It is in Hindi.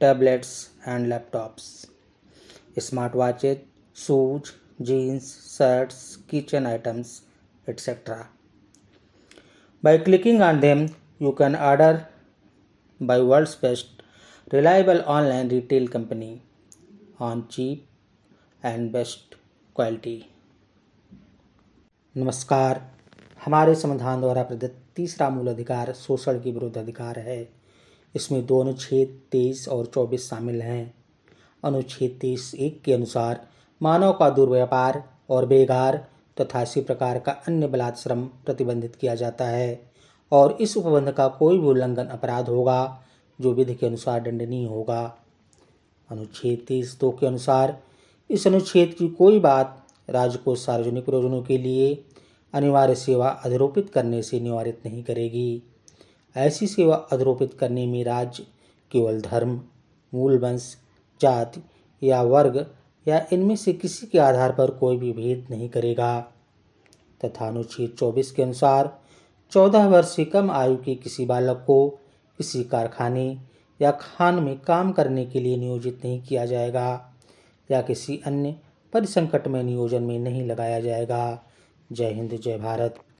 tablets and laptops smart watches shoes jeans shirts kitchen items etcetera by clicking on them you can order by world's best reliable online retail company on cheap and best quality नमस्कार। हमारे संविधान द्वारा प्रदत्त तीसरा मूल अधिकार शोषण के विरुद्ध अधिकार है। इसमें दो अनुच्छेद तेईस और चौबीस शामिल हैं। अनुच्छेद तेईस एक के अनुसार मानव का दुर्व्यापार और बेगार तथा इसी प्रकार का अन्य बलात्श्रम प्रतिबंधित किया जाता है और इस उपबंध का कोई भी उल्लंघन अपराध होगा जो विधि के अनुसार दंडनीय होगा। अनुच्छेद तीस दो के अनुसार इस अनुच्छेद की कोई बात राज्य को सार्वजनिक प्रयोजनों के लिए अनिवार्य सेवा अधिरोपित करने से निवारित नहीं करेगी। ऐसी सेवा अधिरोपित करने में राज्य, केवल धर्म, मूल वंश, जाति या वर्ग या इनमें से किसी के आधार पर कोई भी भेद नहीं करेगा। तथा अनुच्छेद चौबीस के अनुसार, चौदह वर्ष से कम आयु के किसी बालक को किसी कारखाने या खान में काम करने के लिए नियोजित नहीं किया जाएगा या किसी अन्य परिसंकट में नियोजन में नहीं लगाया जाएगा। जय हिंद, जय भारत।